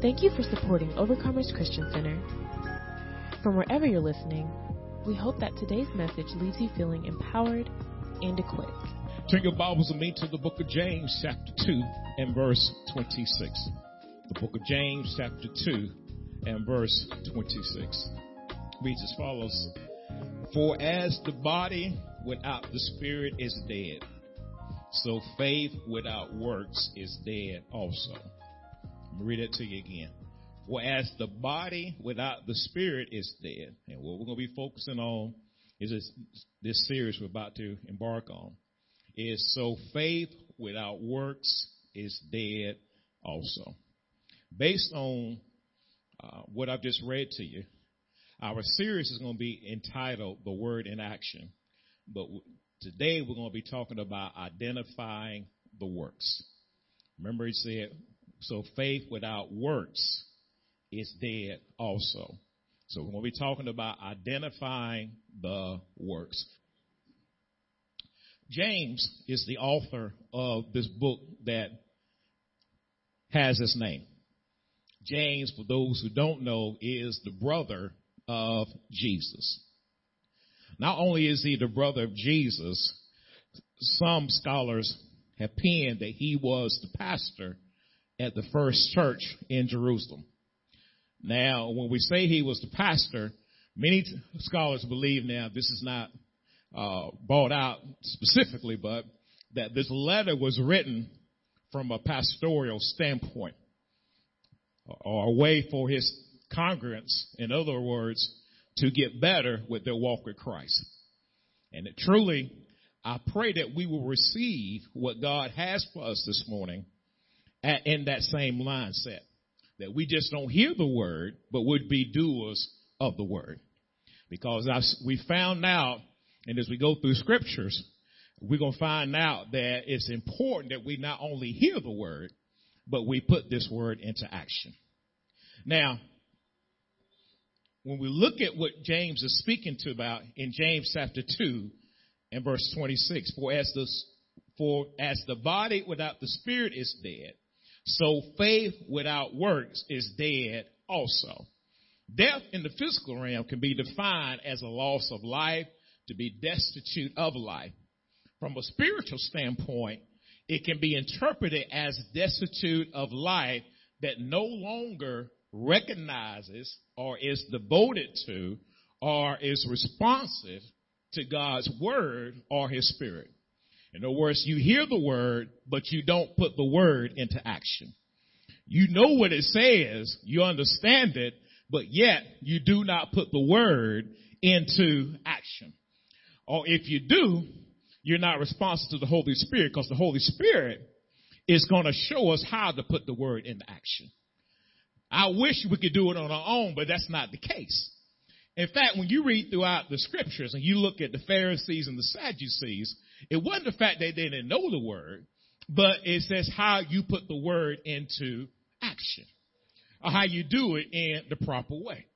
Thank you for supporting Overcomers Christian Center. From wherever you're listening, we hope that today's message leaves you feeling empowered and equipped. Turn your Bibles with me to the book of James, chapter 2, and verse 26. The book of James, chapter 2, and verse 26. Reads as follows For as the body without the spirit is dead, so faith without works is dead also. Read it to you again. Whereas the body without the spirit is dead. And what we're going to be focusing on is this, this series we're about to embark on. Is so faith without works is dead also. Based on uh, what I've just read to you, our series is going to be entitled The Word in Action. But today we're going to be talking about identifying the works. Remember he said so faith without works is dead also. So we're going to be talking about identifying the works. James is the author of this book that has his name. James, for those who don't know, is the brother of Jesus. Not only is he the brother of Jesus, some scholars have penned that he was the pastor at the first church in Jerusalem. Now, when we say he was the pastor, many scholars believe now this is not uh, brought out specifically, but that this letter was written from a pastoral standpoint or a way for his congregants, in other words, to get better with their walk with Christ. And truly, I pray that we will receive what God has for us this morning in that same mindset. That we just don't hear the word, but would be doers of the word. Because as we found out, and as we go through scriptures, we're going to find out that it's important that we not only hear the word, but we put this word into action. Now, when we look at what James is speaking to about in James chapter 2 and verse 26, for as the, for as the body without the spirit is dead, so faith without works is dead also. Death in the physical realm can be defined as a loss of life, to be destitute of life. From a spiritual standpoint, it can be interpreted as destitute of life that no longer recognizes or is devoted to or is responsive to God's word or his spirit. In other words, you hear the word, but you don't put the word into action. You know what it says, you understand it, but yet you do not put the word into action. Or if you do, you're not responsive to the Holy Spirit because the Holy Spirit is going to show us how to put the word into action. I wish we could do it on our own, but that's not the case. In fact, when you read throughout the scriptures and you look at the Pharisees and the Sadducees, it wasn't the fact that they didn't know the word, but it says how you put the word into action or how you do it in the proper way.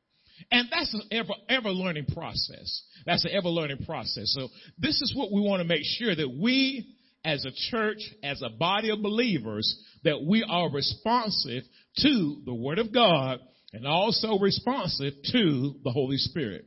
And that's an ever, ever learning process. That's an ever learning process. So this is what we want to make sure that we as a church, as a body of believers, that we are responsive to the Word of God and also responsive to the Holy Spirit.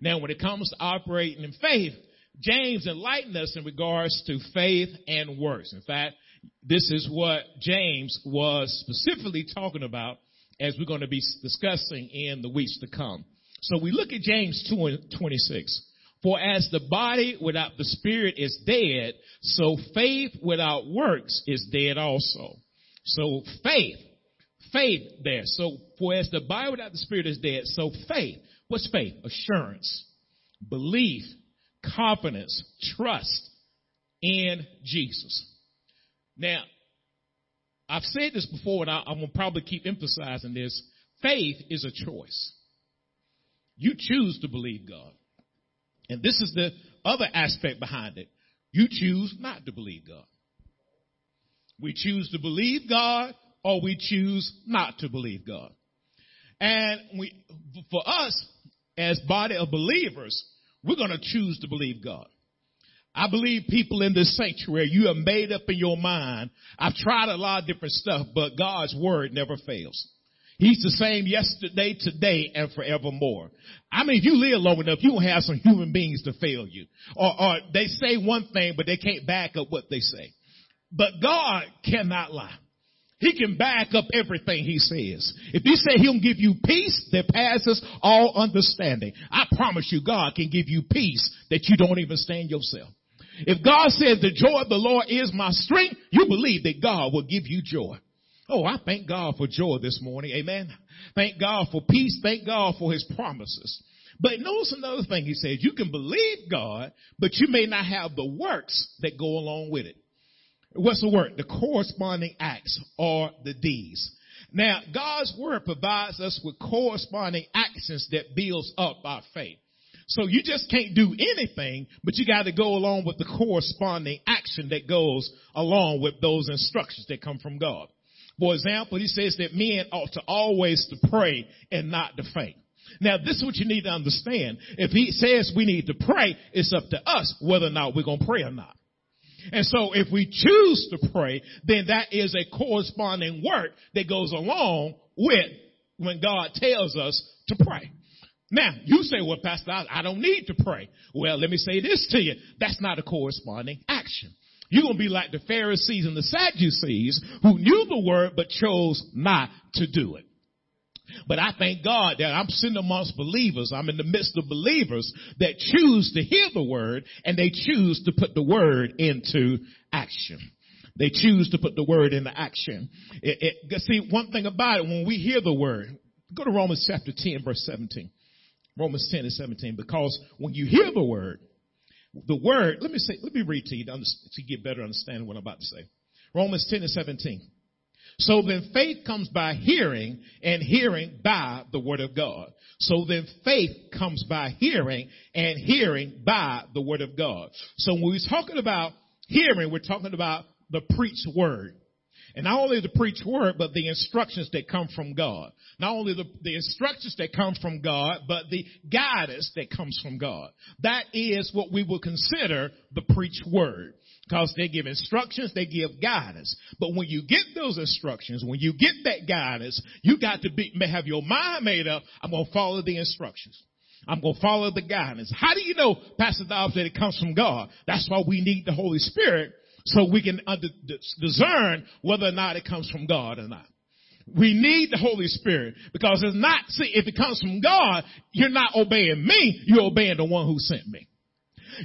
Now, when it comes to operating in faith, James enlightened us in regards to faith and works. In fact, this is what James was specifically talking about as we're going to be discussing in the weeks to come. So we look at James 2 and 26. For as the body without the spirit is dead, so faith without works is dead also. So faith, faith there. So for as the body without the spirit is dead, so faith. What's faith? Assurance, belief, confidence, trust in Jesus. Now, I've said this before and I, am going to probably keep emphasizing this. Faith is a choice. You choose to believe God. And this is the other aspect behind it. You choose not to believe God. We choose to believe God or we choose not to believe God. And we, for us as body of believers, we're going to choose to believe God. I believe people in this sanctuary, you have made up in your mind. I've tried a lot of different stuff, but God's word never fails. He's the same yesterday, today, and forevermore. I mean, if you live long enough, you will have some human beings to fail you. Or, or they say one thing, but they can't back up what they say. But God cannot lie. He can back up everything he says. If he say he'll give you peace that passes all understanding, I promise you God can give you peace that you don't even stand yourself. If God says the joy of the Lord is my strength, you believe that God will give you joy. Oh, I thank God for joy this morning. Amen. Thank God for peace. Thank God for his promises. But notice another thing he says. You can believe God, but you may not have the works that go along with it. What's the word? The corresponding acts are the deeds. Now, God's word provides us with corresponding actions that builds up our faith. So you just can't do anything, but you got to go along with the corresponding action that goes along with those instructions that come from God. For example, he says that men ought to always to pray and not to faint. Now, this is what you need to understand. If he says we need to pray, it's up to us whether or not we're going to pray or not. And so if we choose to pray, then that is a corresponding work that goes along with when God tells us to pray. Now, you say, well, Pastor, I don't need to pray. Well, let me say this to you. That's not a corresponding action. You're going to be like the Pharisees and the Sadducees who knew the word but chose not to do it. But I thank God that I'm sitting amongst believers. I'm in the midst of believers that choose to hear the word and they choose to put the word into action. They choose to put the word into action. It, it, see, one thing about it, when we hear the word, go to Romans chapter 10 verse 17. Romans 10 and 17, because when you hear the word, the word, let me say, let me read to you to, to get better understanding what I'm about to say. Romans 10 and 17. So then faith comes by hearing and hearing by the word of God. So then faith comes by hearing and hearing by the word of God. So when we're talking about hearing, we're talking about the preached word. And not only the preached word, but the instructions that come from God. Not only the, the instructions that come from God, but the guidance that comes from God. That is what we will consider the preached word. Because they give instructions, they give guidance. But when you get those instructions, when you get that guidance, you got to be, have your mind made up, I'm going to follow the instructions. I'm going to follow the guidance. How do you know, Pastor Dobbs, that it comes from God? That's why we need the Holy Spirit so we can under, discern whether or not it comes from God or not. We need the Holy Spirit because it's not, see, if it comes from God, you're not obeying me, you're obeying the one who sent me.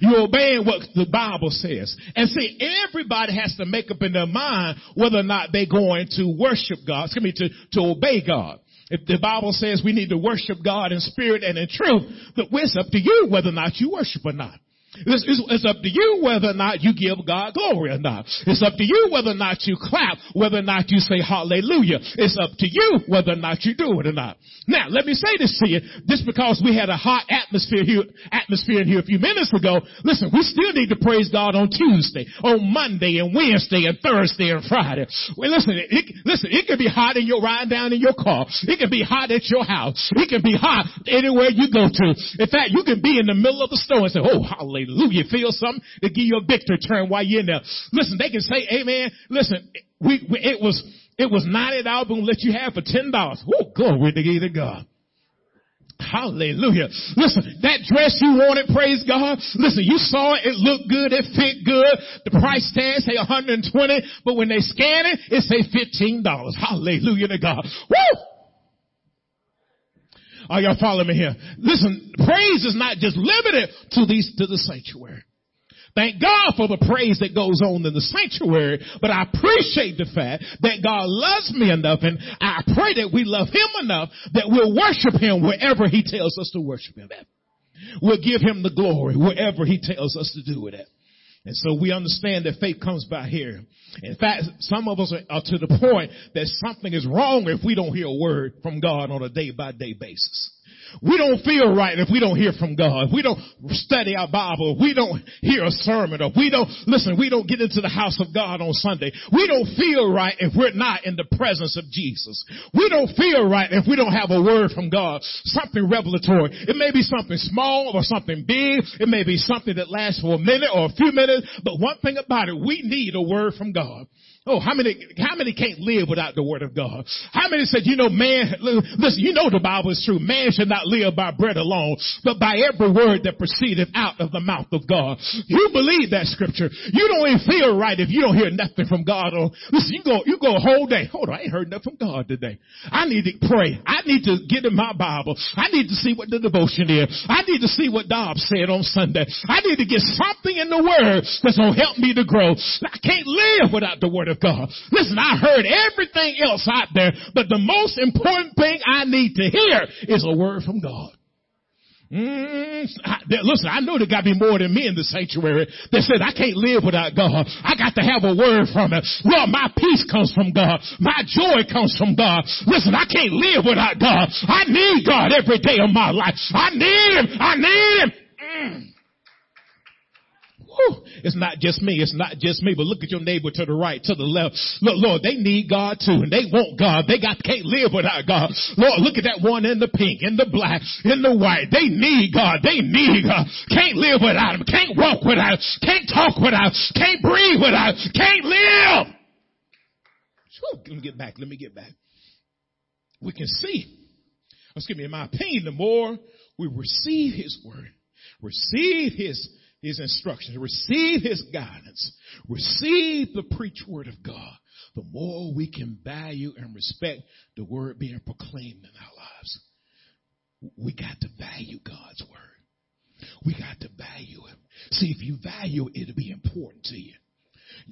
You're obeying what the Bible says. And see, everybody has to make up in their mind whether or not they're going to worship God. Excuse me, to, to obey God. If the Bible says we need to worship God in spirit and in truth, but it's up to you whether or not you worship or not. It's, it's, it's, up to you whether or not you give God glory or not. It's up to you whether or not you clap, whether or not you say hallelujah. It's up to you whether or not you do it or not. Now, let me say this to you. Just because we had a hot atmosphere here, atmosphere in here a few minutes ago, listen, we still need to praise God on Tuesday, on Monday and Wednesday and Thursday and Friday. Well, listen, it, listen, it can be hot in your riding down in your car. It can be hot at your house. It can be hot anywhere you go to. In fact, you can be in the middle of the store and say, oh, hallelujah. Hallelujah. Feel something to give you a victory turn while you're in there. Listen, they can say, amen. Listen, we, we it was, it was $90, but we'll let you have for $10. Oh, glory to God. Hallelujah. Listen, that dress you wanted, praise God. Listen, you saw it, it looked good, it fit good. The price tag say 120, but when they scan it, it say $15. Hallelujah to God. Woo! Are y'all following me here? Listen, praise is not just limited to these, to the sanctuary. Thank God for the praise that goes on in the sanctuary, but I appreciate the fact that God loves me enough and I pray that we love Him enough that we'll worship Him wherever He tells us to worship Him at. We'll give Him the glory wherever He tells us to do it at. And so we understand that faith comes by hearing. In fact, some of us are, to the point that something is wrong if we don't hear a word from God on a day by day basis. We don't feel right if we don't hear from God. If we don't study our Bible. If we don't hear a sermon. Or we don't, listen, we don't get into the house of God on Sunday. We don't feel right if we're not in the presence of Jesus. We don't feel right if we don't have a word from God. Something revelatory. It may be something small or something big. It may be something that lasts for a minute or a few minutes. But one thing about it, we need a word from God. Oh, how many, how many can't live without the word of God? How many said, you know, man, listen, you know the Bible is true. Man should not live by bread alone, but by every word that proceedeth out of the mouth of God. You believe that scripture. You don't even feel right if you don't hear nothing from God. Or, listen, you go, you go a whole day. Hold on, I ain't heard nothing from God today. I need to pray. I need to get in my Bible. I need to see what the devotion is. I need to see what Dobbs said on Sunday. I need to get something in the word that's going to help me to grow. I can't live without the word of God. Listen, I heard everything else out there, but the most important thing I need to hear is a word from God. Mm, I, listen, I know there got to be more than me in the sanctuary that said I can't live without God. I got to have a word from Him. Lord, my peace comes from God. My joy comes from God. Listen, I can't live without God. I need God every day of my life. I need Him. I need Him. Mm. Whew. It's not just me. It's not just me. But look at your neighbor to the right, to the left. Look, Lord, they need God too, and they want God. They got can't live without God. Lord, look at that one in the pink, in the black, in the white. They need God. They need God. Can't live without Him. Can't walk without Him. Can't talk without Him. Can't breathe without Him. Can't live. Let me get back. Let me get back. We can see. Excuse me. In my opinion, the more we receive His word, receive His his instructions, receive his guidance, receive the preached word of God, the more we can value and respect the word being proclaimed in our lives. We got to value God's word. We got to value it. See, if you value it, it'll be important to you.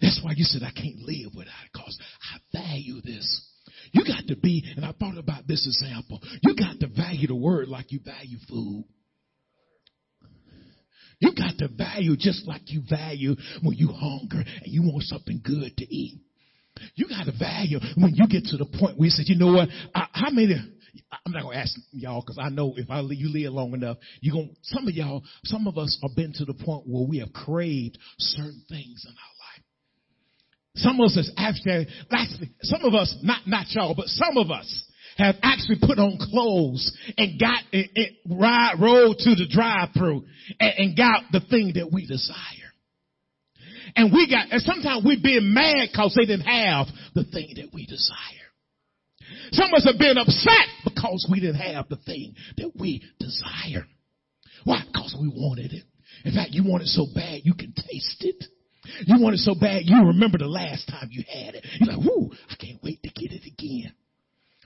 That's why you said, I can't live without it because I value this. You got to be, and I thought about this example. You got to value the word like you value food. You got to value just like you value when you hunger and you want something good to eat. You got to value when you get to the point where you say, you know what? I, how many? I'm not gonna ask y'all because I know if I you live long enough, you going some of y'all, some of us have been to the point where we have craved certain things in our life. Some of us is actually, some of us, not not y'all, but some of us have actually put on clothes and got it, it ride, rode to the drive-through and, and got the thing that we desire. And we got, and sometimes we've been mad because they didn't have the thing that we desire. Some of us have been upset because we didn't have the thing that we desire. Why? Because we wanted it. In fact, you want it so bad you can taste it. You want it so bad you remember the last time you had it. You're like, whoo, I can't wait to get it again.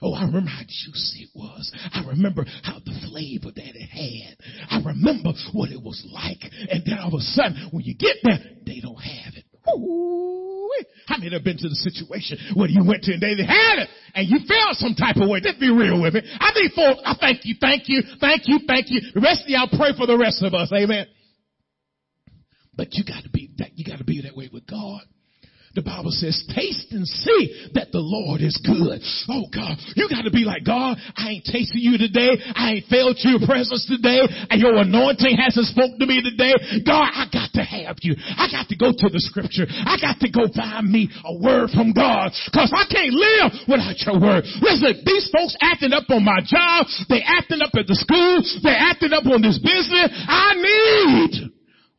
Oh, I remember how juicy it was. I remember how the flavor that it had. I remember what it was like. And then all of a sudden, when you get there, they don't have it. Ooh, how many have been to the situation where you went to and they had it and you felt some type of way? Just be real with me. I think for, I thank you, thank you, thank you, thank you. The rest of y'all pray for the rest of us. Amen. But you gotta be that, you gotta be that way with God. The Bible says, taste and see that the Lord is good. Oh God, you gotta be like, God, I ain't tasted you today. I ain't felt your presence today. And your anointing hasn't spoken to me today. God, I got to have you. I got to go to the scripture. I got to go find me a word from God. Cause I can't live without your word. Listen, these folks acting up on my job. They acting up at the school. They acting up on this business. I need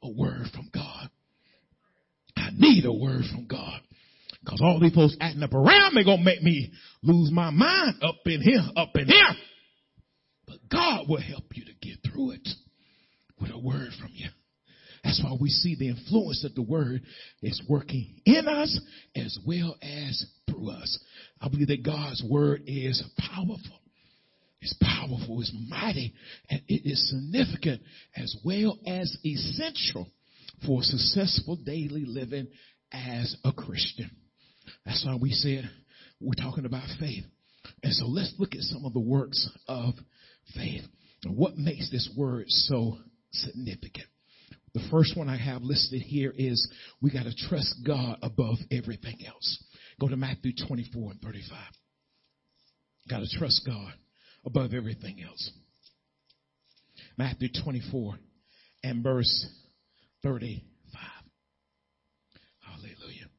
a word from need a word from God. Cause all these folks acting up around me gonna make me lose my mind up in here, up in here. But God will help you to get through it with a word from you. That's why we see the influence that the word is working in us as well as through us. I believe that God's word is powerful. It's powerful, it's mighty, and it is significant as well as essential for successful daily living as a Christian. That's why we said we're talking about faith. And so let's look at some of the works of faith. What makes this word so significant? The first one I have listed here is we got to trust God above everything else. Go to Matthew 24 and 35. Got to trust God above everything else. Matthew 24 and verse 35. Hallelujah.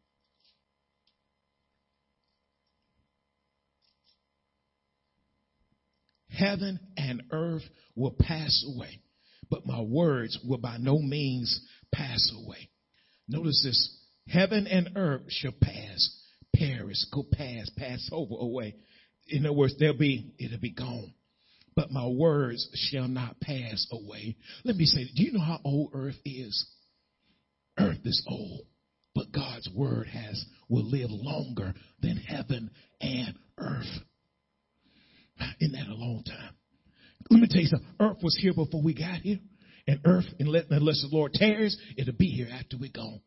Heaven and earth will pass away, but my words will by no means pass away. Notice this. Heaven and earth shall pass, perish, go past, pass over away. In other words, they'll be, it'll be gone. But my words shall not pass away. Let me say, do you know how old earth is? Earth is old, but God's word has, will live longer than heaven and earth. Isn't that a long time? Let me tell you something. Earth was here before we got here. And earth, unless the Lord tears, it'll be here after we're gone.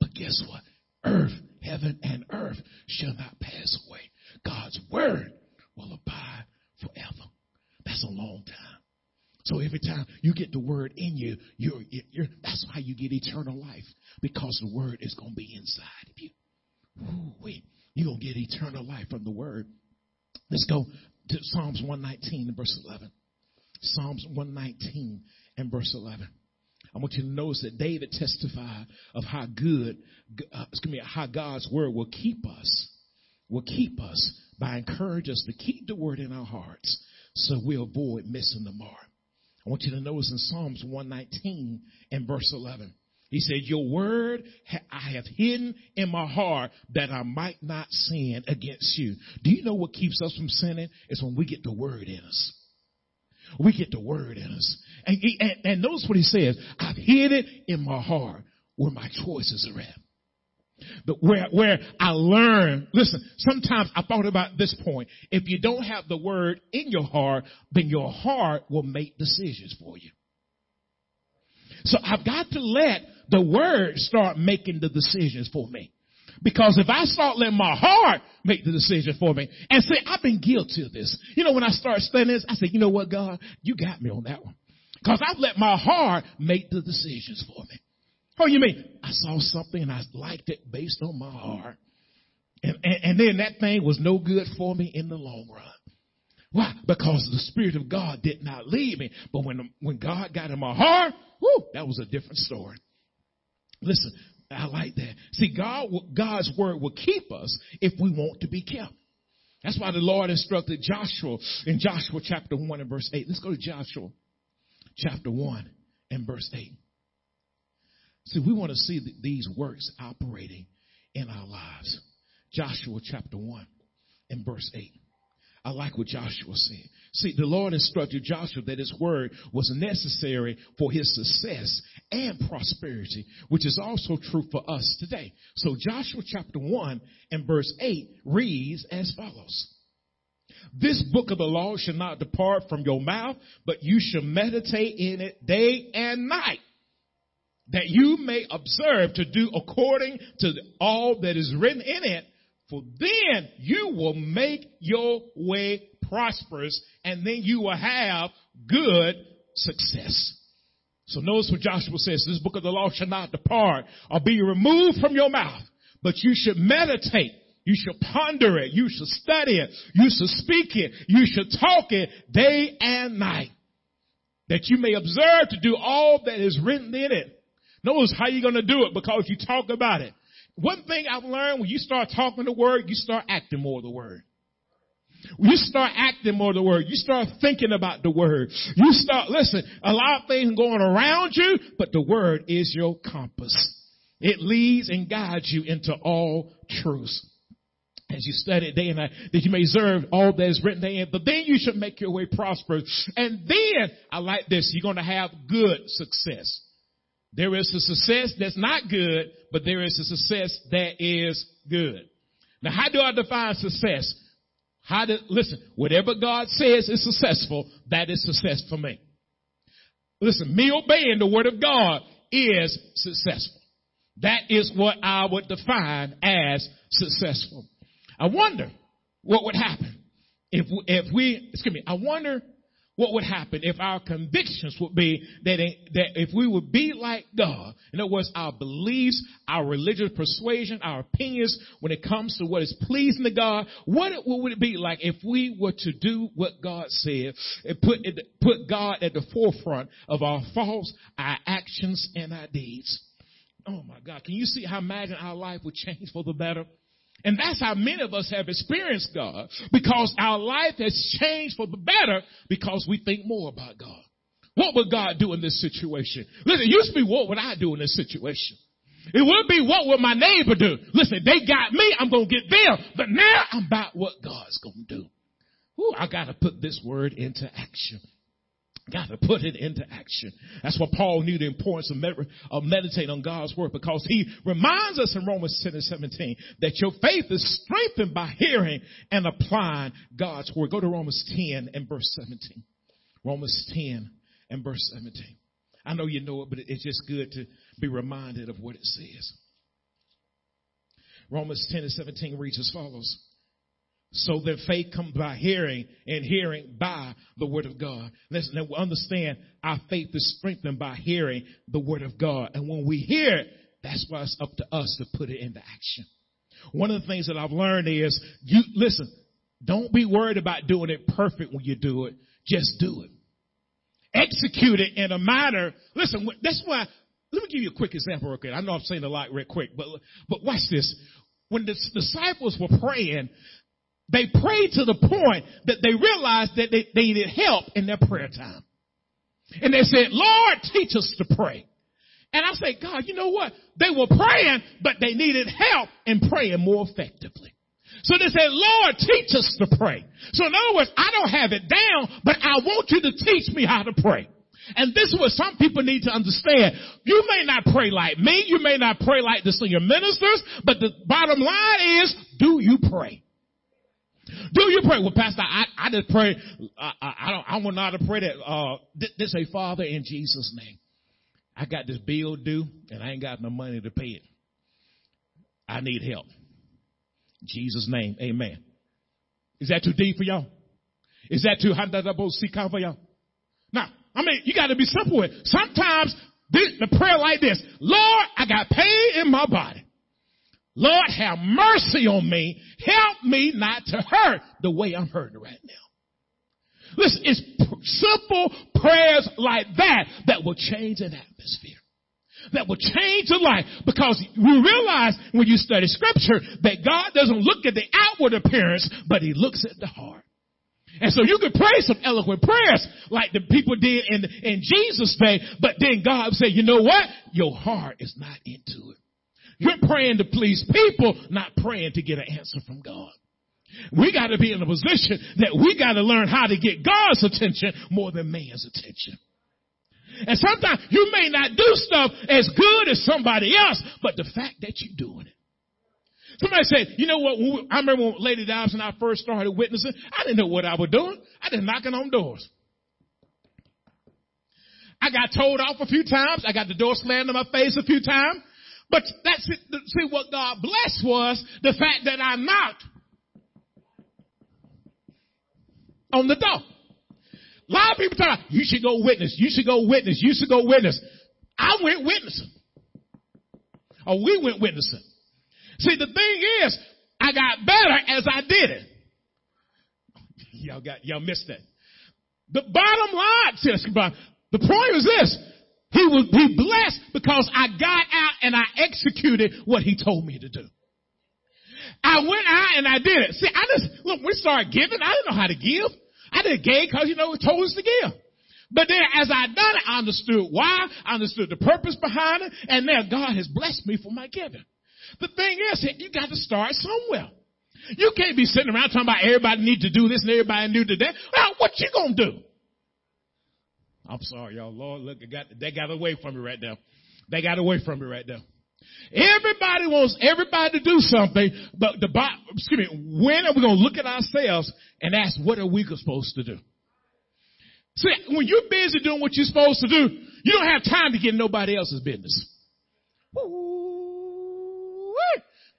But guess what? Earth, heaven, and earth shall not pass away. God's word will abide forever. That's a long time. So every time you get the word in you, you're, you're, that's why you get eternal life because the word is going to be inside of you. Ooh, wait, you're going to get eternal life from the word. Let's go to Psalms 119 and verse 11. Psalms 119 and verse 11. I want you to notice that David testified of how good, uh, excuse me, how God's word will keep us, will keep us by encouraging us to keep the word in our hearts so we avoid missing the mark. I want you to notice in Psalms 119 and verse 11. He said, Your word I have hidden in my heart that I might not sin against you. Do you know what keeps us from sinning? It's when we get the word in us. We get the word in us. And, and, and notice what he says. I've hid it in my heart where my choices are at. But where, where I learn, listen, sometimes I thought about this point. If you don't have the word in your heart, then your heart will make decisions for you. So I've got to let the word start making the decisions for me. Because if I start letting my heart make the decision for me and say, I've been guilty of this. You know, when I start studying this, I say, you know what, God, you got me on that one. Because I've let my heart make the decisions for me. Oh, you mean I saw something and I liked it based on my heart. And, and, and then that thing was no good for me in the long run. Why? Because the Spirit of God did not lead me. But when, when God got in my heart, whoo, that was a different story. Listen, I like that. See, God, God's word will keep us if we want to be kept. That's why the Lord instructed Joshua in Joshua chapter 1 and verse 8. Let's go to Joshua chapter 1 and verse 8. See, we want to see these works operating in our lives. Joshua chapter 1 and verse 8. I like what Joshua said. See, the Lord instructed Joshua that his word was necessary for his success and prosperity, which is also true for us today. So Joshua chapter 1 and verse 8 reads as follows. This book of the law shall not depart from your mouth, but you shall meditate in it day and night that you may observe to do according to all that is written in it, for then you will make your way prosperous and then you will have good success. So notice what Joshua says, this book of the law shall not depart or be removed from your mouth, but you should meditate. You should ponder it. You should study it. You should speak it. You should talk it day and night. That you may observe to do all that is written in it. Notice how you're going to do it because you talk about it. One thing I've learned when you start talking the word, you start acting more the word. You start acting more the word, you start thinking about the word. You start, listen, a lot of things going around you, but the word is your compass. It leads and guides you into all truths. As you study day and night, that you may observe all that is written therein, but then you should make your way prosperous. And then, I like this, you're going to have good success. There is a success that's not good, but there is a success that is good. Now, how do I define success? How do, listen, whatever God says is successful, that is success for me. Listen, me obeying the word of God is successful. That is what I would define as successful. I wonder what would happen if, if we, excuse me, I wonder what would happen if our convictions would be that, that if we would be like God, in other words, our beliefs, our religious persuasion, our opinions when it comes to what is pleasing to God, what, it, what would it be like if we were to do what God said and put, put God at the forefront of our thoughts, our actions, and our deeds? Oh my God, can you see how imagine our life would change for the better? And that's how many of us have experienced God because our life has changed for the better because we think more about God. What would God do in this situation? Listen, it used to be what would I do in this situation? It would be what would my neighbor do? Listen, they got me, I'm gonna get them. But now I'm about what God's gonna do. Ooh, I gotta put this word into action. Got to put it into action. That's why Paul knew the importance of, med- of meditating on God's word because he reminds us in Romans 10 and 17 that your faith is strengthened by hearing and applying God's word. Go to Romans 10 and verse 17. Romans 10 and verse 17. I know you know it, but it's just good to be reminded of what it says. Romans 10 and 17 reads as follows. So that faith comes by hearing and hearing by the word of God. Listen, we understand our faith is strengthened by hearing the word of God. And when we hear it, that's why it's up to us to put it into action. One of the things that I've learned is you, listen, don't be worried about doing it perfect when you do it. Just do it. Execute it in a manner. Listen, that's why, let me give you a quick example real quick. I know I'm saying a lot real quick, but, but watch this. When the disciples were praying, they prayed to the point that they realized that they, they needed help in their prayer time. And they said, Lord, teach us to pray. And I said, God, you know what? They were praying, but they needed help in praying more effectively. So they said, Lord, teach us to pray. So in other words, I don't have it down, but I want you to teach me how to pray. And this is what some people need to understand. You may not pray like me. You may not pray like the senior ministers, but the bottom line is, do you pray? Do you pray? Well, Pastor, I, I just pray. I, I, don't. I want not to pray that. Uh, this say, Father, in Jesus' name, I got this bill due, and I ain't got no money to pay it. I need help. In Jesus' name, Amen. Is that too deep for y'all? Is that too hard for y'all? Now, I mean, you got to be simple with. It. Sometimes this, the prayer like this: Lord, I got pain in my body. Lord, have mercy on me. Help me not to hurt the way I'm hurting right now. Listen, it's simple prayers like that that will change an atmosphere. That will change a life because we realize when you study scripture that God doesn't look at the outward appearance, but he looks at the heart. And so you can pray some eloquent prayers like the people did in, in Jesus' day, but then God say, you know what? Your heart is not into it. You're praying to please people, not praying to get an answer from God. We got to be in a position that we got to learn how to get God's attention more than man's attention. And sometimes you may not do stuff as good as somebody else, but the fact that you're doing it. Somebody said, you know what, we, I remember when Lady Dobbs and I first started witnessing, I didn't know what I was doing. I just knocking on doors. I got told off a few times. I got the door slammed in my face a few times. But that's it. See, what God blessed was the fact that I knocked on the door. A lot of people talk, you should go witness, you should go witness, you should go witness. I went witnessing. Or we went witnessing. See, the thing is, I got better as I did it. Y'all got, y'all missed that. The bottom line, says the point is this. He will be blessed because I got out and I executed what he told me to do. I went out and I did it. See, I just, look, we started giving. I didn't know how to give. I did gave because, you know, it told us to give. But then as I done it, I understood why, I understood the purpose behind it, and now God has blessed me for my giving. The thing is, you got to start somewhere. You can't be sitting around talking about everybody need to do this and everybody need to do that. Well, what you gonna do? I'm sorry, y'all. Lord, look, got, they got away from me right now. They got away from me right now. Everybody wants everybody to do something, but the excuse me, when are we going to look at ourselves and ask what are we supposed to do? See, when you're busy doing what you're supposed to do, you don't have time to get nobody else's business.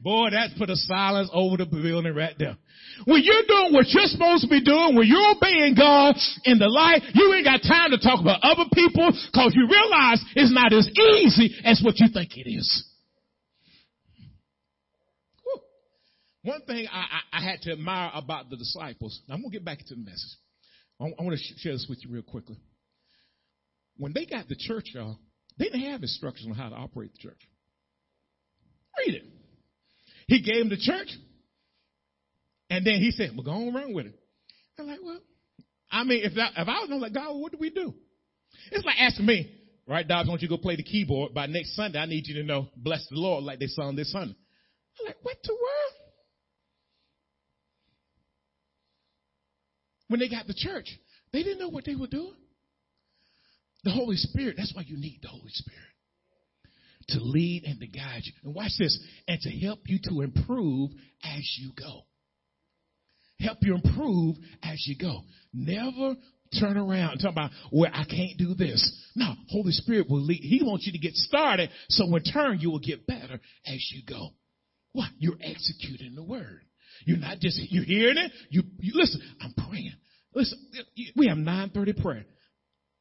Boy, that's put a silence over the building right there. When you're doing what you're supposed to be doing, when you're obeying God in the life, you ain't got time to talk about other people because you realize it's not as easy as what you think it is. Whew. One thing I, I, I, had to admire about the disciples, I'm going to get back to the message. I, I want to share this with you real quickly. When they got the church, y'all, they didn't have instructions on how to operate the church. Read it. He gave him the church. And then he said, well, go on run with it. I'm like, well, I mean, if, I, if I was like, God, what do we do? It's like asking me, right, Dobbs, why don't you go play the keyboard? By next Sunday, I need you to know, bless the Lord, like they sung this Sunday. I'm like, what the world? When they got the church, they didn't know what they were doing. The Holy Spirit, that's why you need the Holy Spirit to lead and to guide you. And watch this, and to help you to improve as you go help you improve as you go. Never turn around and talk about, well, I can't do this. No, Holy Spirit will lead. He wants you to get started so in turn you will get better as you go. What? You're executing the word. You're not just, you're hearing it. You, you listen, I'm praying. Listen, we have 930 prayer.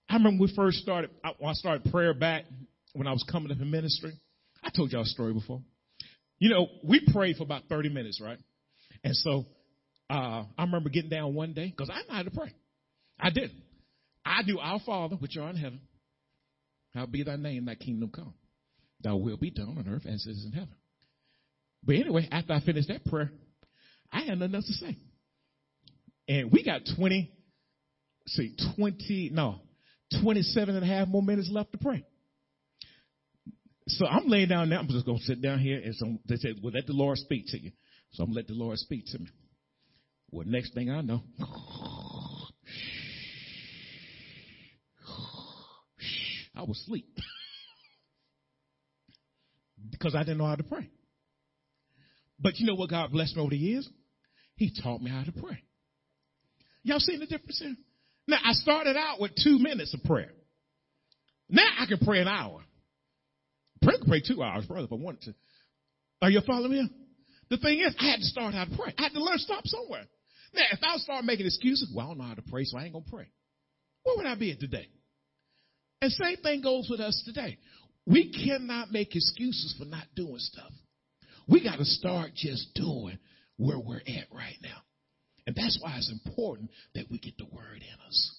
I remember we first started, I started prayer back when I was coming up in ministry. I told y'all a story before. You know, we prayed for about 30 minutes, right? And so uh, I remember getting down one day because I know how to pray. I did. I do our Father, which art in heaven. How be thy name, thy kingdom come. Thy will be done on earth as it is in heaven. But anyway, after I finished that prayer, I had nothing else to say. And we got 20, see, 20, no, 27 and a half more minutes left to pray. So I'm laying down now. I'm just going to sit down here. And so they said, well, let the Lord speak to you. So I'm going to let the Lord speak to me. Well, next thing I know, I was asleep because I didn't know how to pray. But you know what God blessed me over the years? He taught me how to pray. Y'all seen the difference here? Now, I started out with two minutes of prayer. Now I can pray an hour. Pray pray two hours, brother, if I wanted to. Are you following me? The thing is, I had to start how to pray. I had to learn to stop somewhere. Now, if I start making excuses, well, I don't know how to pray, so I ain't going to pray. Where would I be at today? And same thing goes with us today. We cannot make excuses for not doing stuff. We got to start just doing where we're at right now. And that's why it's important that we get the word in us.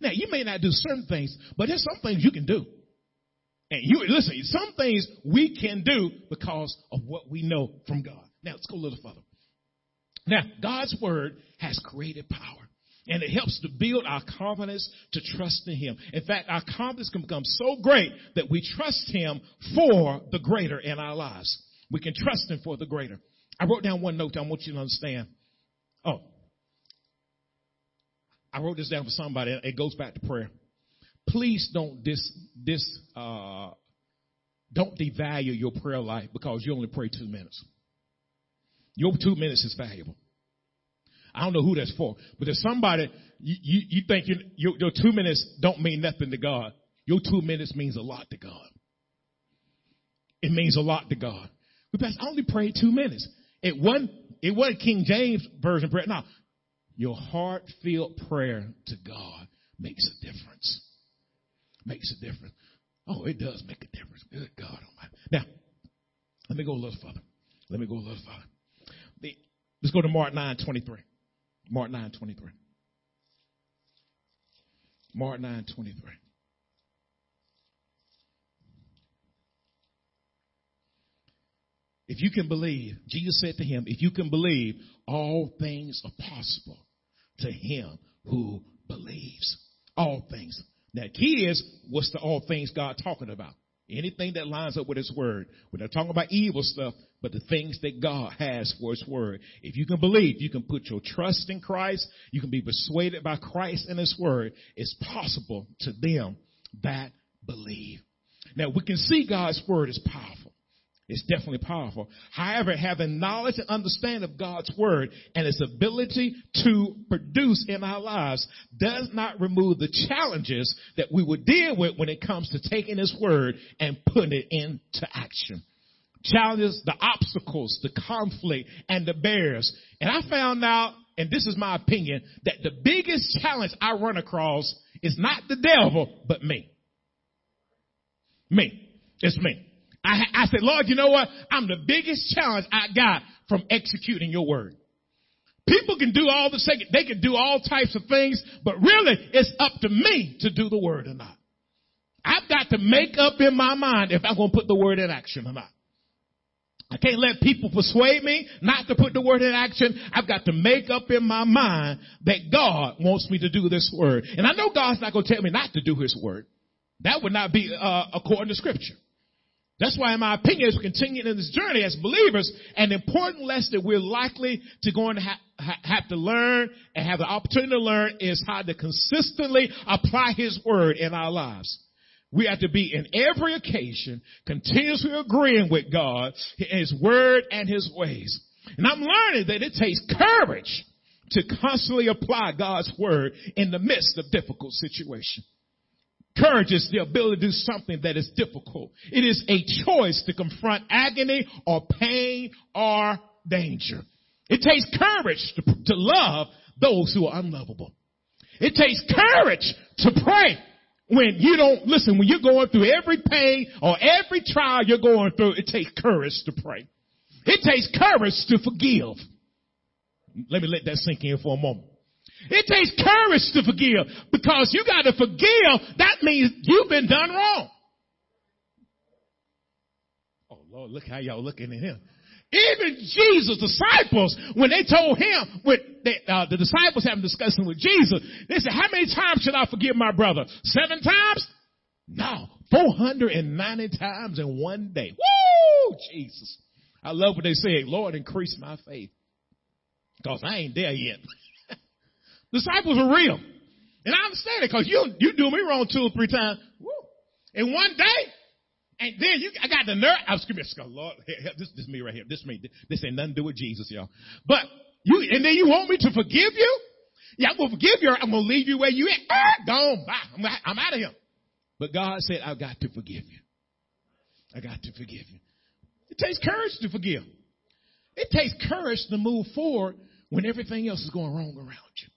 Now, you may not do certain things, but there's some things you can do. And you listen, some things we can do because of what we know from God. Now, let's go a little further. Now, God's word has created power. And it helps to build our confidence to trust in Him. In fact, our confidence can become so great that we trust Him for the greater in our lives. We can trust Him for the greater. I wrote down one note that I want you to understand. Oh, I wrote this down for somebody. It goes back to prayer. Please don't dis, dis, uh, don't devalue your prayer life because you only pray two minutes. Your two minutes is valuable. I don't know who that's for, but if somebody you, you, you think you, your, your two minutes don't mean nothing to God, your two minutes means a lot to God. It means a lot to God. Because I only prayed two minutes. It wasn't, it wasn't King James version prayer. No, your heartfelt prayer to God makes a difference. Makes a difference. Oh, it does make a difference. Good God Almighty. Now, let me go a little further. Let me go a little further. Let's go to Mark 9 23. Mark 9 23. Mark 9 23. If you can believe, Jesus said to him, if you can believe, all things are possible to him who believes. All things. Now, key is, what's the all things God talking about? Anything that lines up with His Word. We're not talking about evil stuff, but the things that God has for His Word. If you can believe, you can put your trust in Christ, you can be persuaded by Christ and His Word. It's possible to them that believe. Now, we can see God's Word is powerful. It's definitely powerful. However, having knowledge and understanding of God's word and its ability to produce in our lives does not remove the challenges that we would deal with when it comes to taking his word and putting it into action. challenges, the obstacles, the conflict, and the barriers. And I found out, and this is my opinion, that the biggest challenge I run across is not the devil, but me. Me. It's me. I, I said, Lord, you know what? I'm the biggest challenge I got from executing your word. People can do all the second, they can do all types of things, but really it's up to me to do the word or not. I've got to make up in my mind if I'm going to put the word in action or not. I can't let people persuade me not to put the word in action. I've got to make up in my mind that God wants me to do this word. And I know God's not going to tell me not to do his word. That would not be uh, according to scripture. That's why, in my opinion, as we continue in this journey as believers, an important lesson that we're likely to going to ha- ha- have to learn and have the opportunity to learn is how to consistently apply His Word in our lives. We have to be in every occasion continuously agreeing with God, His Word, and His ways. And I'm learning that it takes courage to constantly apply God's Word in the midst of difficult situations. Courage is the ability to do something that is difficult. It is a choice to confront agony or pain or danger. It takes courage to, to love those who are unlovable. It takes courage to pray when you don't listen, when you're going through every pain or every trial you're going through, it takes courage to pray. It takes courage to forgive. Let me let that sink in for a moment. It takes courage to forgive because you got to forgive. That means you've been done wrong. Oh Lord, look how y'all looking at him. Even Jesus' disciples, when they told him, when they, uh, the disciples having discussion with Jesus, they said, how many times should I forgive my brother? Seven times? No, 490 times in one day. Woo! Jesus. I love what they say, Lord, increase my faith. Cause I ain't there yet. Disciples are real. And I understand it because you, you do me wrong two or three times. Woo. In one day. And then you, I got the nerve. I was screaming, Lord, this, this is me right here. This is me. This ain't nothing to do with Jesus, y'all. But you, and then you want me to forgive you? Yeah, I'm to forgive you. I'm to leave you where you at. Ah, gone. Bye. I'm, I'm out of here. But God said, I've got to forgive you. I got to forgive you. It takes courage to forgive. It takes courage to move forward when everything else is going wrong around you.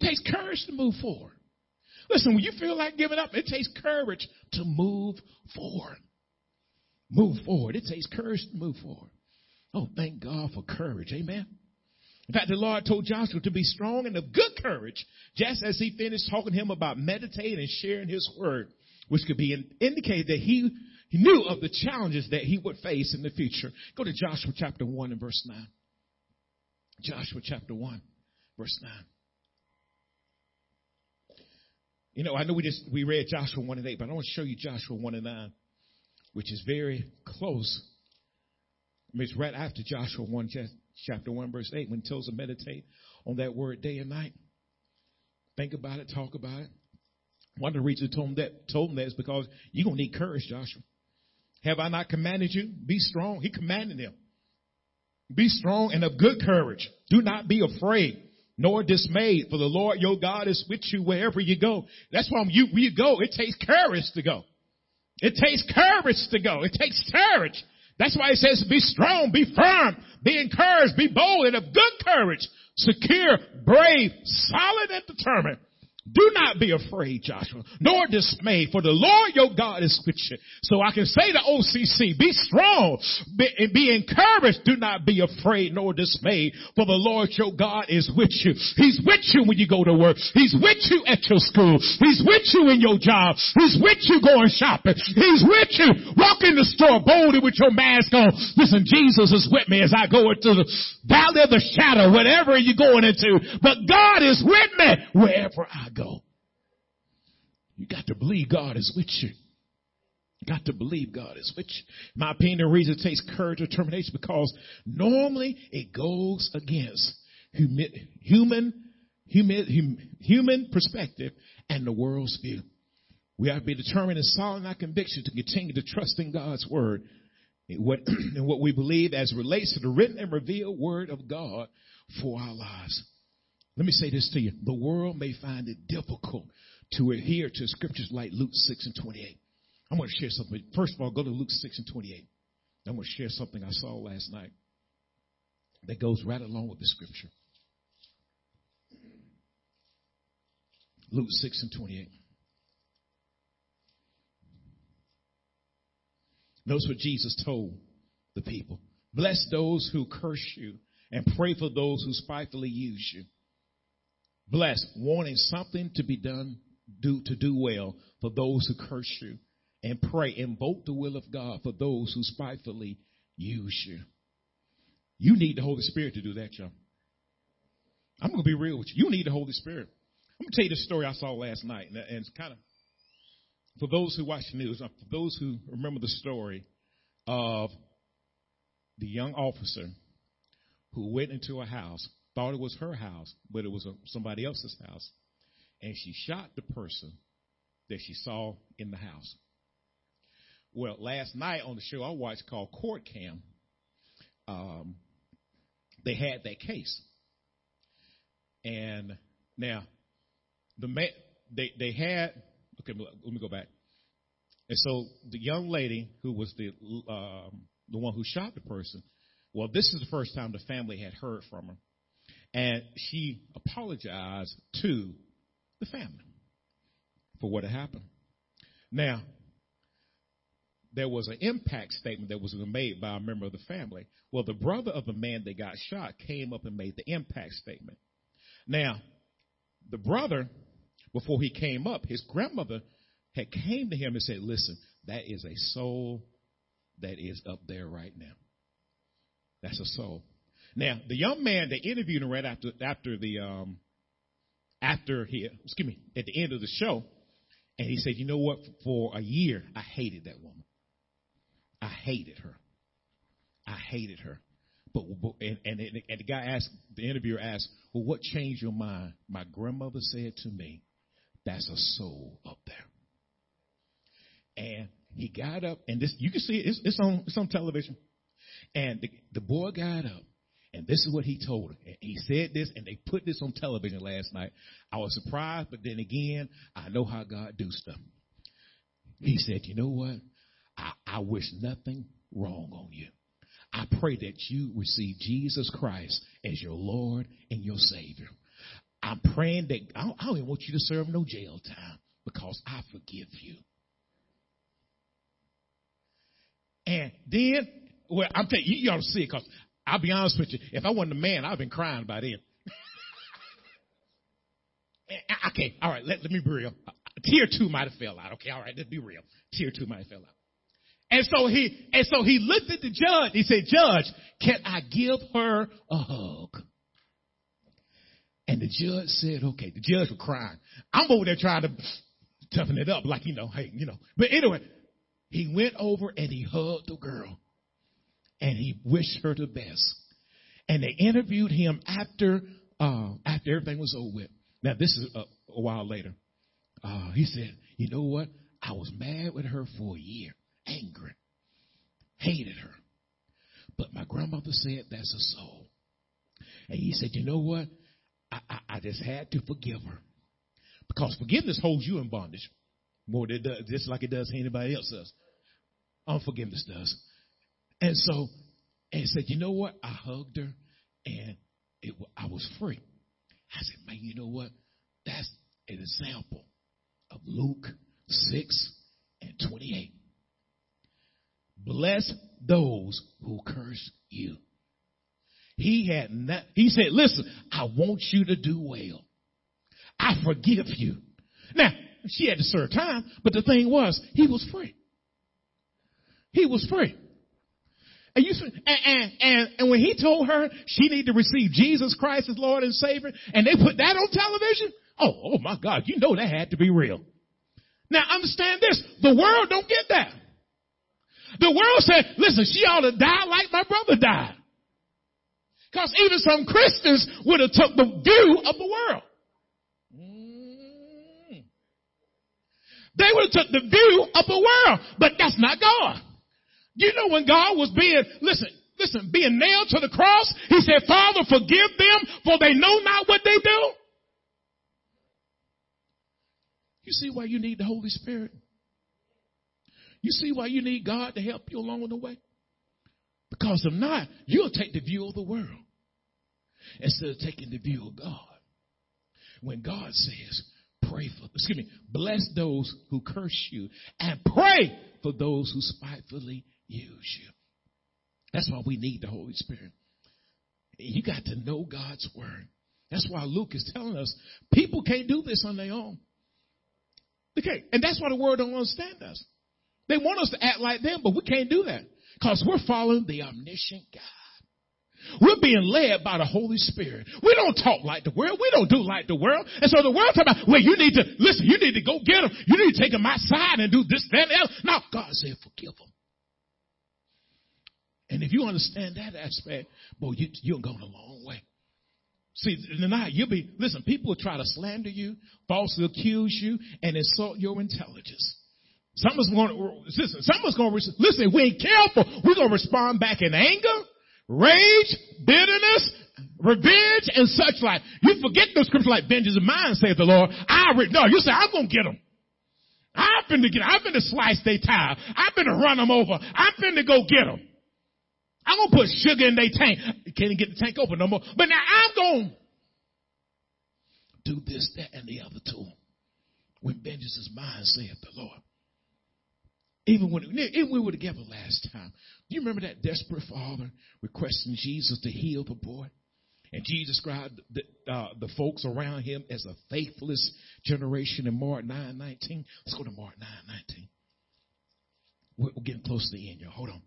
It takes courage to move forward. Listen, when you feel like giving up, it takes courage to move forward. Move forward. It takes courage to move forward. Oh, thank God for courage. Amen. In fact, the Lord told Joshua to be strong and of good courage, just as he finished talking to him about meditating and sharing his word, which could be indicated that he, he knew of the challenges that he would face in the future. Go to Joshua chapter 1 and verse 9. Joshua chapter 1, verse 9. You know, I know we just we read Joshua 1 and 8, but I want to show you Joshua 1 and 9, which is very close. I mean, it's right after Joshua 1, chapter 1, verse 8, when it tells to meditate on that word day and night. Think about it, talk about it. One of the reasons told him that told him that is because you're gonna need courage, Joshua. Have I not commanded you? Be strong. He commanded them. Be strong and of good courage. Do not be afraid nor dismayed, for the Lord your God is with you wherever you go. That's why you, you go, it takes courage to go. It takes courage to go. It takes courage. That's why it says be strong, be firm, be encouraged, be bold and of good courage, secure, brave, solid and determined. Do not be afraid, Joshua, nor dismayed, for the Lord your God is with you. So I can say to OCC, be strong, be, be encouraged. Do not be afraid nor dismayed, for the Lord your God is with you. He's with you when you go to work. He's with you at your school. He's with you in your job. He's with you going shopping. He's with you walking the store boldly with your mask on. Listen, Jesus is with me as I go into the valley of the shadow, whatever you're going into. But God is with me wherever I go. You got to believe God is with you. You got to believe God is with you. My opinion, the reason it takes courage or determination because normally it goes against human, human, human, human perspective and the world's view. We have to be determined and solid in our conviction to continue to trust in God's word and what, and what we believe as relates to the written and revealed word of God for our lives. Let me say this to you. The world may find it difficult to adhere to scriptures like Luke 6 and 28. I'm going to share something. First of all, go to Luke 6 and 28. I'm going to share something I saw last night that goes right along with the scripture. Luke 6 and 28. Notice what Jesus told the people. Bless those who curse you and pray for those who spitefully use you. Bless, wanting something to be done, do, to do well for those who curse you and pray, invoke the will of God for those who spitefully use you. You need the Holy Spirit to do that, y'all. I'm going to be real with you. You need the Holy Spirit. I'm going to tell you the story I saw last night, and it's kind of for those who watch the news, uh, for those who remember the story of the young officer who went into a house, thought it was her house, but it was a, somebody else's house, and she shot the person that she saw in the house. Well, last night on the show I watched called Court Cam, um, they had that case, and now the man they they had okay. Let me go back. And so the young lady who was the um, the one who shot the person, well, this is the first time the family had heard from her, and she apologized to the family for what had happened. Now, there was an impact statement that was made by a member of the family. Well, the brother of the man that got shot came up and made the impact statement. Now, the brother, before he came up, his grandmother had came to him and said, listen, that is a soul that is up there right now. That's a soul. Now, the young man they interviewed him right after after the um after he excuse me at the end of the show, and he said, "You know what? For a year, I hated that woman. I hated her. I hated her." But, but and, and and the guy asked the interviewer asked, "Well, what changed your mind?" My grandmother said to me, "That's a soul up there." And he got up, and this you can see it, it's, it's on it's on television. And the, the boy got up, and this is what he told her. He said this, and they put this on television last night. I was surprised, but then again, I know how God do stuff. He said, "You know what? I, I wish nothing wrong on you. I pray that you receive Jesus Christ as your Lord and your Savior. I'm praying that I don't, I don't even want you to serve no jail time because I forgive you." And then, well, I'm telling you, to see it because I'll be honest with you. If I wasn't a man, I'd have been crying by then. okay, all right, let, let me be real. Tier two might have fell out. Okay, all right, let's be real. Tier two might have fell out. And so he, and so he looked at the judge. He said, Judge, can I give her a hug? And the judge said, okay. The judge was crying. I'm over there trying to toughen it up, like, you know, hey, you know. But anyway, he went over and he hugged the girl and he wished her the best. And they interviewed him after uh, after everything was over with. Now this is a, a while later. Uh, he said, "You know what? I was mad with her for a year, angry, hated her, but my grandmother said that's a soul." And he said, "You know what? I, I, I just had to forgive her because forgiveness holds you in bondage more than it does, just like it does anybody else does. Unforgiveness does. And so, and said, you know what? I hugged her and it, I was free. I said, man, you know what? That's an example of Luke 6 and 28. Bless those who curse you. He had not, he said, listen, I want you to do well. I forgive you. Now, she had to serve time, but the thing was, he was free. He was free. And, you, and, and, and, when he told her she needed to receive Jesus Christ as Lord and Savior, and they put that on television, oh, oh my God, you know that had to be real. Now understand this, the world don't get that. The world said, listen, she ought to die like my brother died. Because even some Christians would have took the view of the world. Mm. They would have took the view of the world, but that's not God. You know when God was being, listen, listen, being nailed to the cross, he said, Father, forgive them for they know not what they do. You see why you need the Holy Spirit? You see why you need God to help you along the way? Because if not, you'll take the view of the world instead of taking the view of God. When God says, pray for, excuse me, bless those who curse you and pray for those who spitefully use you. That's why we need the Holy Spirit. You got to know God's word. That's why Luke is telling us people can't do this on their own. They can't. And that's why the world don't understand us. They want us to act like them, but we can't do that because we're following the omniscient God. We're being led by the Holy Spirit. We don't talk like the world. We don't do like the world. And so the world talk about, well, you need to, listen, you need to go get them. You need to take them outside and do this, that, and else. Now, God said, forgive them. And if you understand that aspect, boy, you, you're going a long way. See, tonight you'll be, listen, people will try to slander you, falsely accuse you, and insult your intelligence. Some of us going to, listen, some of us going to, listen, we ain't careful, we're going to respond back in anger, rage, bitterness, revenge, and such like. You forget those scriptures like vengeance of mine, saith the Lord. I, re- no, you say, I'm going to get them. I've been to get, I've been to slice their tire. I've been to run them over. I've been to go get them. I'm going to put sugar in their tank. Can't even get the tank open no more. But now I'm going to do this, that, and the other too. When vengeance is mine, saith the Lord. Even when, even we were together last time. Do you remember that desperate father requesting Jesus to heal the boy? And Jesus described the, uh, the folks around him as a faithless generation in Mark 9 19. Let's go to Mark 9 19. We're, we're getting close to the end, y'all. Hold on.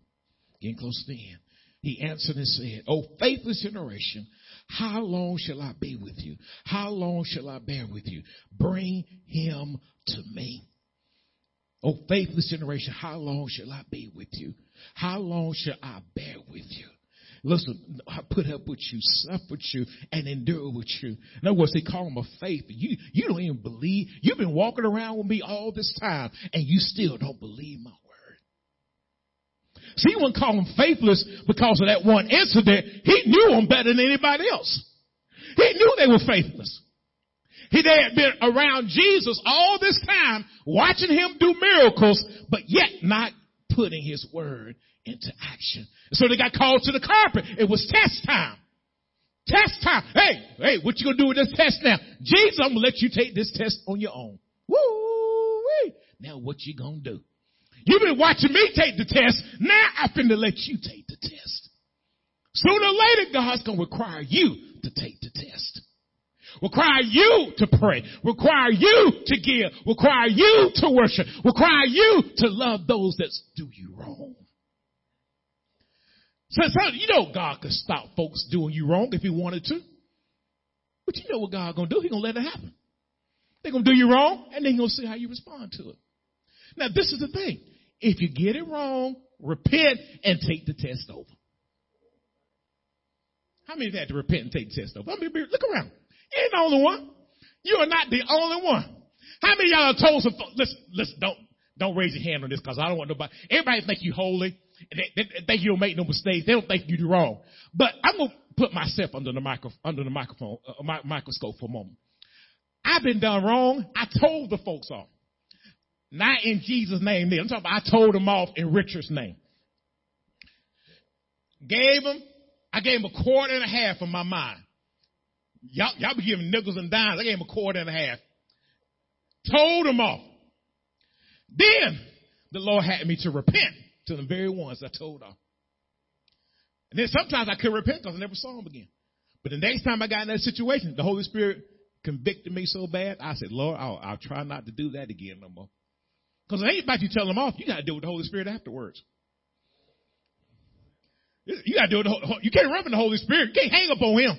Getting close to the end. He answered and said, O faithless generation, how long shall I be with you? How long shall I bear with you? Bring him to me. O faithless generation, how long shall I be with you? How long shall I bear with you? Listen, I put up with you, suffer with you, and endure with you. In other words, they call him a faith. You, you don't even believe. You've been walking around with me all this time, and you still don't believe my See, he wouldn't call them faithless because of that one incident. He knew them better than anybody else. He knew they were faithless. He they had been around Jesus all this time, watching him do miracles, but yet not putting his word into action. So they got called to the carpet. It was test time. Test time. Hey, hey, what you gonna do with this test now? Jesus, I'm gonna let you take this test on your own. Woo! Now what you gonna do? You've been watching me take the test. Now I'm finna let you take the test. Sooner or later, God's gonna require you to take the test. Require you to pray. Require you to give. Require you to worship. Require you to love those that do you wrong. So, so you know God could stop folks doing you wrong if he wanted to. But you know what God gonna do? He gonna let it happen. They're gonna do you wrong, and then He's gonna see how you respond to it. Now, this is the thing. If you get it wrong, repent and take the test over. How many of you had to repent and take the test over? I mean, look around. You ain't the only one. You are not the only one. How many of y'all told some folks, listen, listen, don't, don't raise your hand on this because I don't want nobody, everybody think you holy. They, they, they, think you don't make no mistakes. They don't think you do wrong. But I'm going to put myself under the micro, under the microphone, uh, microscope for a moment. I've been done wrong. I told the folks off. Not in Jesus' name. I'm talking about I told him off in Richard's name. Gave him, I gave him a quarter and a half of my mind. Y'all, y'all be giving nickels and dimes. I gave him a quarter and a half. Told him off. Then the Lord had me to repent to the very ones I told off. And then sometimes I couldn't repent because I never saw him again. But the next time I got in that situation, the Holy Spirit convicted me so bad, I said, Lord, I'll, I'll try not to do that again no more. Because it ain't about you telling them off. You got to deal with the Holy Spirit afterwards. You got to deal with the, you can't run from the Holy Spirit. You can't hang up on him.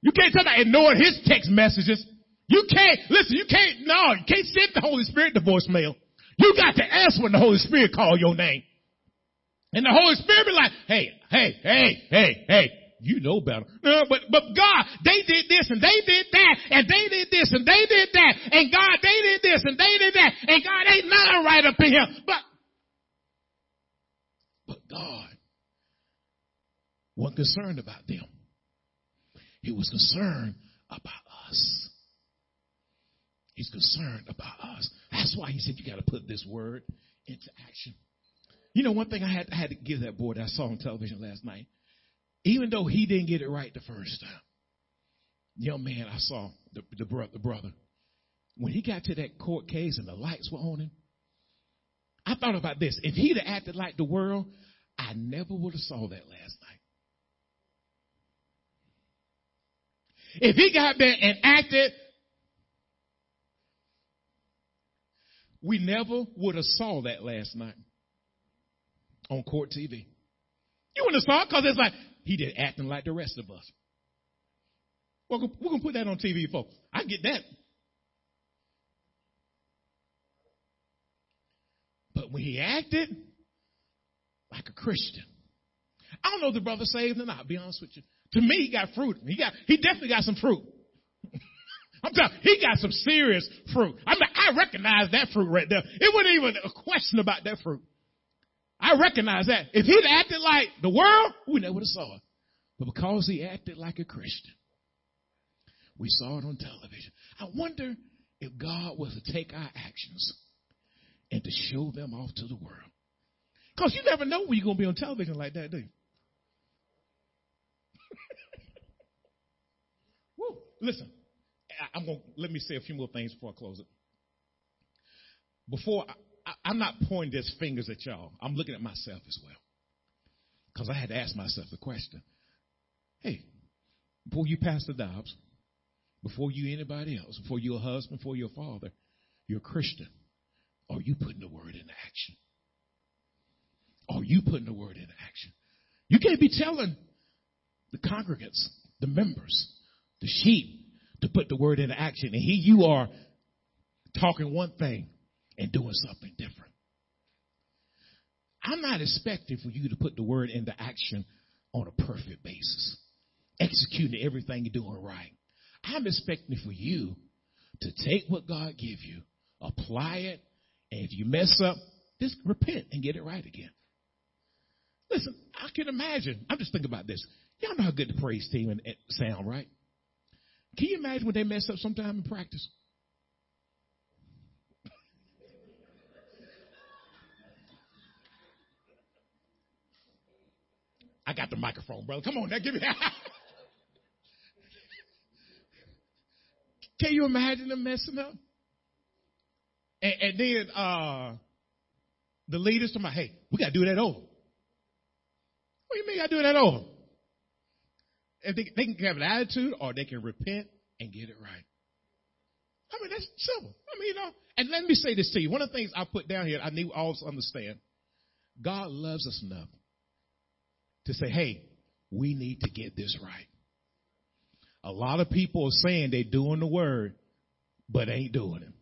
You can't tell about ignoring his text messages. You can't, listen, you can't, no, you can't send the Holy Spirit the voicemail. You got to ask when the Holy Spirit call your name. And the Holy Spirit be like, hey, hey, hey, hey, hey, you know better. No, but, but God, they did this and they did that and they did this and they did that and God, they did this and they did that and God ain't nothing right up in here. But, but God wasn't concerned about them. He was concerned about us. He's concerned about us. That's why he said you got to put this word into action. You know, one thing I had, I had to give that boy that I saw on television last night, even though he didn't get it right the first time, young man I saw, the, the, bro- the brother, when he got to that court case and the lights were on him, I thought about this. If he'd have acted like the world, I never would have saw that last night. If he got there and acted, we never would have saw that last night on court TV. You wouldn't have saw it because it's like he did acting like the rest of us. We're we're gonna put that on TV, folks. I get that. But when he acted like a Christian, I don't know if the brother saved or not. I'll be honest with you. To me, he got fruit. He got, he definitely got some fruit. I'm telling you, he got some serious fruit. I mean, I recognize that fruit right there. It wasn't even a question about that fruit. I recognize that. If he'd acted like the world, we never would have saw it. But because he acted like a Christian, we saw it on television. I wonder if God was to take our actions and to show them off to the world. Because you never know when you're going to be on television like that, do you? Woo. Listen, I'm going to let me say a few more things before I close it. Before I, I'm not pointing just fingers at y'all. I'm looking at myself as well. Because I had to ask myself the question. Hey, before you Pastor Dobbs, before you anybody else, before you're a husband, before you're father, you're a Christian. Are you putting the word into action? Are you putting the word into action? You can't be telling the congregants, the members, the sheep to put the word into action. And here you are talking one thing and doing something different. I'm not expecting for you to put the word into action on a perfect basis, executing everything you're doing right. I'm expecting for you to take what God gives you, apply it, and if you mess up, just repent and get it right again. Listen, I can imagine. I'm just thinking about this. Y'all know how good the praise team sound, right? Can you imagine when they mess up sometime in practice? I got the microphone, brother. Come on, now give me. Can you imagine them messing up? And, and then uh, the leaders told me, hey, we got to do that over. What do you mean I do that over? If they, they can have an attitude or they can repent and get it right. I mean, that's simple. I mean, you know, and let me say this to you. One of the things I put down here, I need all to understand. God loves us enough to say, hey, we need to get this right. A lot of people are saying they're doing the word, but ain't doing it.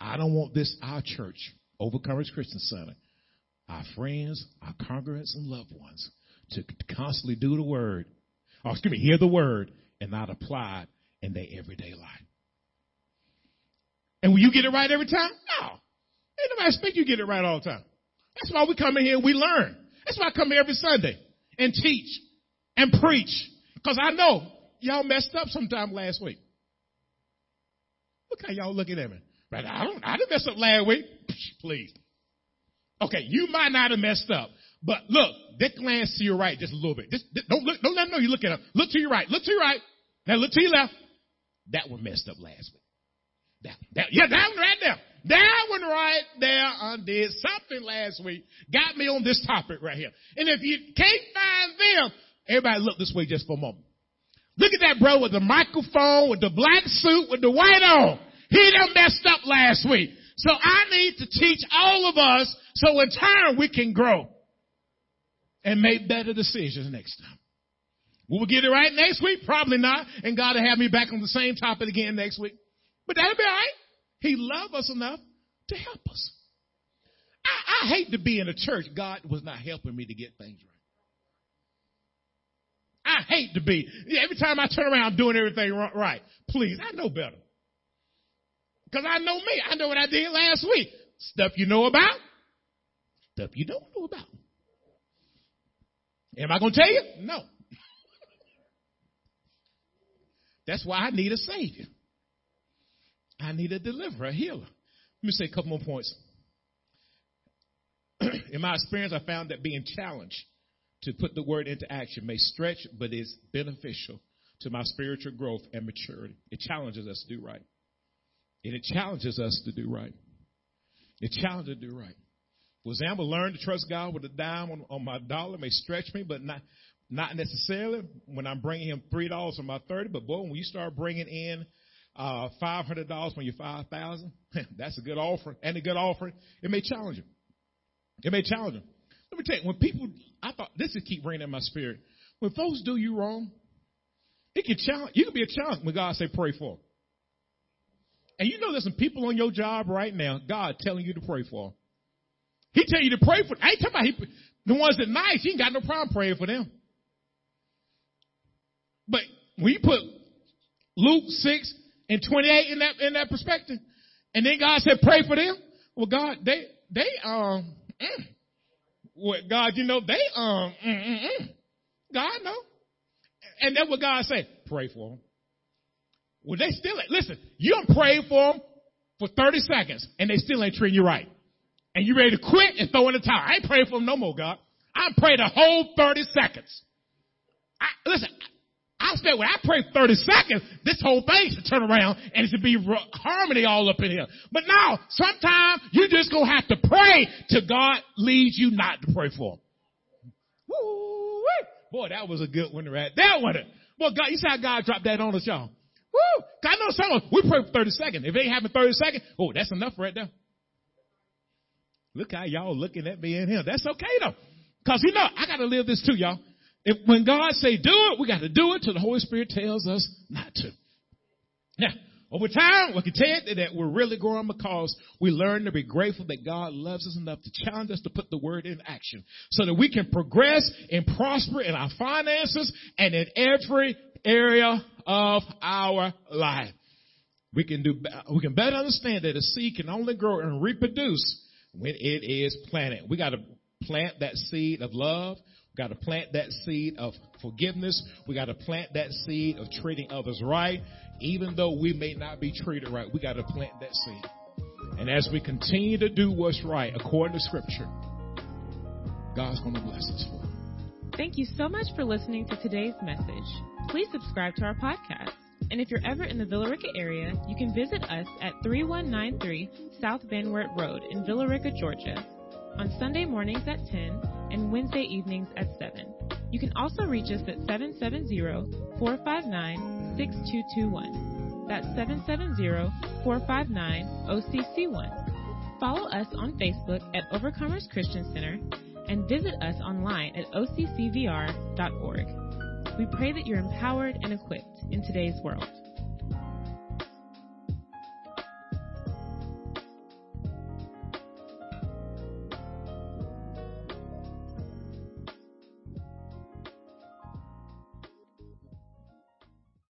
I don't want this, our church, Overcomers Christian Center, our friends, our congregants, and loved ones to constantly do the word, or excuse me, hear the word and not apply it in their everyday life. And will you get it right every time? No. Ain't nobody expect you to get it right all the time. That's why we come in here and we learn. That's why I come here every Sunday and teach and preach. Because I know y'all messed up sometime last week. Look how y'all looking at me. But I don't, I didn't mess up last week. Please. Okay, you might not have messed up, but look, they glance to your right just a little bit. Just, don't look, don't let them know you're looking up. Look to your right. Look to your right. Now look to your left. That one messed up last week. That, that, yeah, that one right there. That one right there undid something last week. Got me on this topic right here. And if you can't find them, everybody look this way just for a moment. Look at that bro with the microphone, with the black suit, with the white on. He done messed up last week. So I need to teach all of us so in turn we can grow and make better decisions next time. Will we get it right next week? Probably not. And God will have me back on the same topic again next week. But that'll be all right. He loved us enough to help us. I, I hate to be in a church God was not helping me to get things right. I hate to be. Every time I turn around, I'm doing everything right. Please, I know better. Because I know me. I know what I did last week. Stuff you know about, stuff you don't know about. Am I going to tell you? No. That's why I need a Savior. I need a deliverer, a healer. Let me say a couple more points. in my experience, I found that being challenged to put the word into action may stretch, but is beneficial to my spiritual growth and maturity. It challenges us to do right. And it challenges us to do right. It challenges to do right. For example, learn to trust God with a dime on, on my dollar may stretch me, but not not necessarily when I'm bringing him three dollars on my thirty. But boy, when you start bringing in uh, five hundred dollars when you're five thousand, that's a good offering and a good offering. It may challenge you. It may challenge you. Let me tell you, when people, I thought this would keep ringing in my spirit. When folks do you wrong, it can challenge. You can be a challenge when God say pray for. And you know there's some people on your job right now, God telling you to pray for. He tell you to pray for. I ain't talking about he, the ones that nice. He ain't got no problem praying for them. But when you put Luke six and twenty eight in that in that perspective, and then God said pray for them. Well, God, they they um, mm, what God, you know they um, mm, mm, mm. God know, and that's what God said. Pray for them. Well, they still listen. You don't pray for them for thirty seconds, and they still ain't treating you right, and you ready to quit and throw in the towel. I ain't praying for them no more, God. I pray the whole thirty seconds. I, listen, I said, when I pray 30 seconds, this whole thing should turn around and it should be harmony all up in here. But now, sometimes you just gonna have to pray till God leads you not to pray for him. Woo! Boy, that was a good one right there, wasn't it? Boy, God, you see how God dropped that on us, y'all. Woo! I know some we pray for 30 seconds. If it ain't having 30 seconds, oh, that's enough right there. Look how y'all looking at me and him. That's okay though. Cause you know, I gotta live this too, y'all. If, when God say do it, we got to do it till the Holy Spirit tells us not to. Now, over time, we can tell that we're really growing because we learn to be grateful that God loves us enough to challenge us to put the word in action so that we can progress and prosper in our finances and in every area of our life. We can do, we can better understand that a seed can only grow and reproduce when it is planted. We got to plant that seed of love got to plant that seed of forgiveness. We got to plant that seed of treating others right. Even though we may not be treated right, we got to plant that seed. And as we continue to do what's right according to scripture, God's going to bless us for it. Thank you so much for listening to today's message. Please subscribe to our podcast. And if you're ever in the Villa Rica area, you can visit us at 3193 South Van Wert Road in Villa Rica, Georgia on Sunday mornings at 10 and Wednesday evenings at 7. You can also reach us at 770-459-6221. That's 770-459-OCC1. Follow us on Facebook at Overcomers Christian Center and visit us online at occvr.org. We pray that you're empowered and equipped in today's world.